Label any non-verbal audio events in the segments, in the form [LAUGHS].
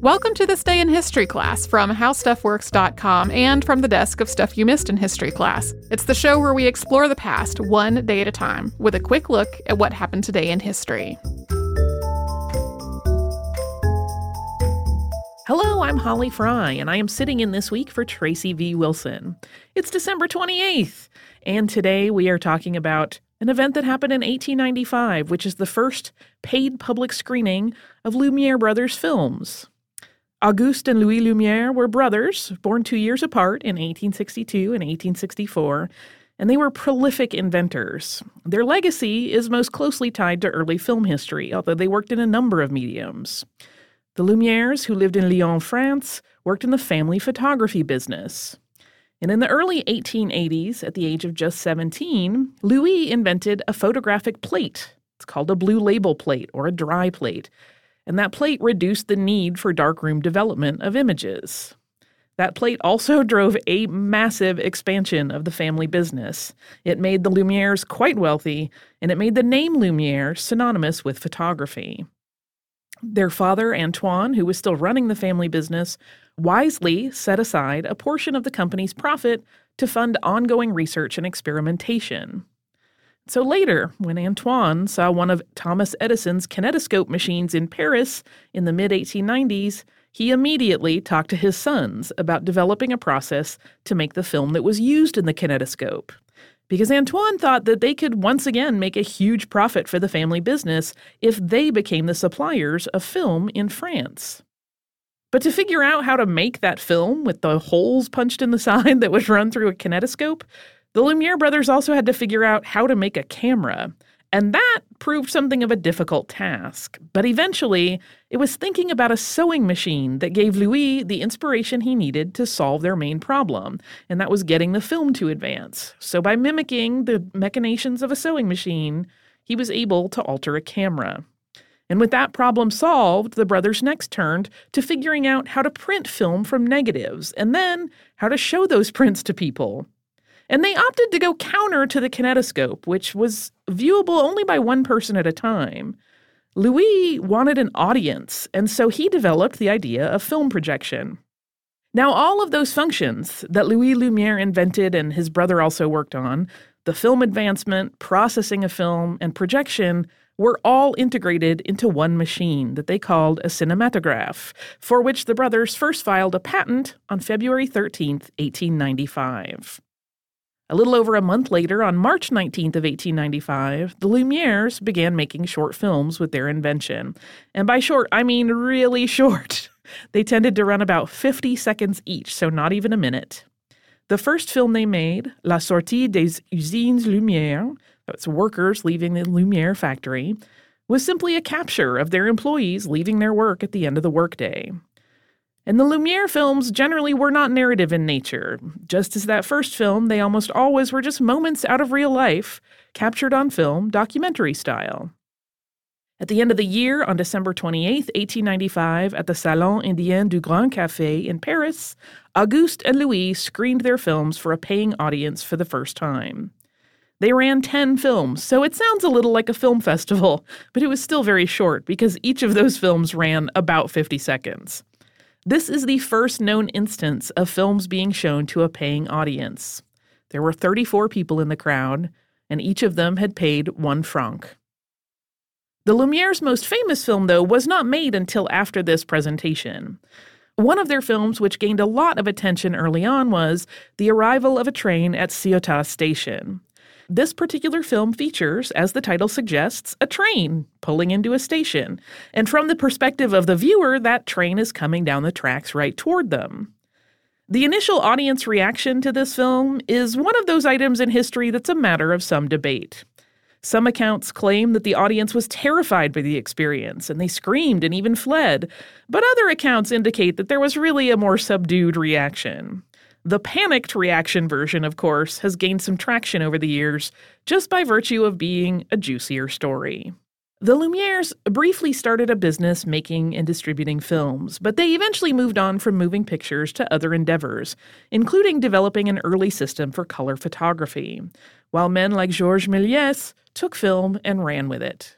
Welcome to this day in history class from howstuffworks.com and from the desk of Stuff You Missed in History class. It's the show where we explore the past one day at a time with a quick look at what happened today in history. Hello, I'm Holly Fry, and I am sitting in this week for Tracy V. Wilson. It's December 28th, and today we are talking about an event that happened in 1895, which is the first paid public screening of Lumiere Brothers films. Auguste and Louis Lumiere were brothers, born two years apart in 1862 and 1864, and they were prolific inventors. Their legacy is most closely tied to early film history, although they worked in a number of mediums. The Lumieres, who lived in Lyon, France, worked in the family photography business. And in the early 1880s, at the age of just 17, Louis invented a photographic plate. It's called a blue label plate or a dry plate. And that plate reduced the need for darkroom development of images. That plate also [LAUGHS] drove a massive expansion of the family business. It made the Lumieres quite wealthy, and it made the name Lumiere synonymous with photography. Their father, Antoine, who was still running the family business, wisely set aside a portion of the company's profit to fund ongoing research and experimentation. So later, when Antoine saw one of Thomas Edison's kinetoscope machines in Paris in the mid 1890s, he immediately talked to his sons about developing a process to make the film that was used in the kinetoscope because Antoine thought that they could once again make a huge profit for the family business if they became the suppliers of film in France. But to figure out how to make that film with the holes punched in the [LAUGHS] side that was run through a kinetoscope, the Lumiere brothers also had to figure out how to make a camera. And that proved something of a difficult task. But eventually, it was thinking about a sewing machine that gave Louis the inspiration he needed to solve their main problem, and that was getting the film to advance. So, by mimicking the machinations of a sewing machine, he was able to alter a camera. And with that problem solved, the brothers next turned to figuring out how to print film from negatives and then how to show those [LAUGHS] prints to people. And they opted to go counter to the kinetoscope, which was viewable only by one person at a time. Louis wanted an audience, and so he developed the idea of film projection. Now, all of those functions that Louis Lumiere invented and his brother also worked on the film advancement, processing of film, and projection were all integrated into one machine that they called a cinematograph, for which the brothers first filed a patent on February 13, 1895. A little over a month later, on March 19th of 1895, the Lumieres began making short films with their invention. And by short, I mean really [LAUGHS] short. They tended to run about 50 seconds each, so not even a minute. The first film they made, La Sortie des Usines Lumière, that's workers leaving the Lumiere factory, was simply a capture of their employees leaving their work at the end of the workday. And the Lumiere films generally were not narrative in nature. Just as that first film, they almost always were just moments out of real life, captured on film, documentary style. At the end of the year, on December 28, 1895, at the Salon Indien du Grand Café in Paris, Auguste and Louis screened their films for a paying audience for the first time. They ran 10 films, so it sounds a little like a film festival, [LAUGHS] but it was still very short because each of those films ran about 50 seconds. This is the first known instance of films being shown to a paying audience. There were 34 people in the crowd, and each of them had paid one franc. The Lumiere's most famous film, though, was not made until after this presentation. One of their films, which gained a lot of attention early on, was The Arrival of a Train at Ciotat Station. This particular film features, as the title suggests, a train pulling into a station. And from the perspective of the viewer, that train is coming down the tracks right toward them. The initial audience reaction to this film is one of those items in history that's a matter of some debate. Some accounts claim that the audience was terrified by the experience and they screamed and even fled, but other accounts indicate that there was really a more subdued reaction. The panicked reaction version, of course, has gained some traction over the years just by virtue of being a juicier story. The Lumieres briefly started a business making and distributing films, but they eventually moved on from moving pictures to other endeavors, including developing an early system for color photography, while men like Georges Méliès took film and ran with it.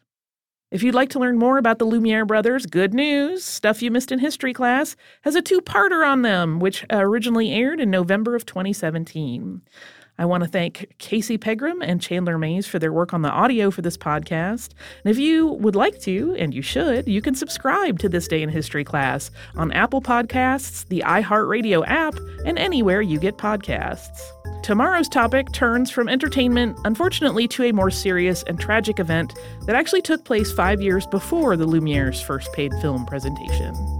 If you'd like to learn more about the Lumiere brothers, good news! Stuff You Missed in History class has a two parter on them, which originally aired in November of 2017. I want to thank Casey Pegram and Chandler Mayes for their work on the audio for this podcast. And if you would like to, and you should, you can subscribe to This Day in History class on Apple Podcasts, the iHeartRadio app, and anywhere you get podcasts. Tomorrow's topic turns from entertainment, unfortunately, to a more serious and tragic event that actually took place five years before the Lumiere's first paid film presentation.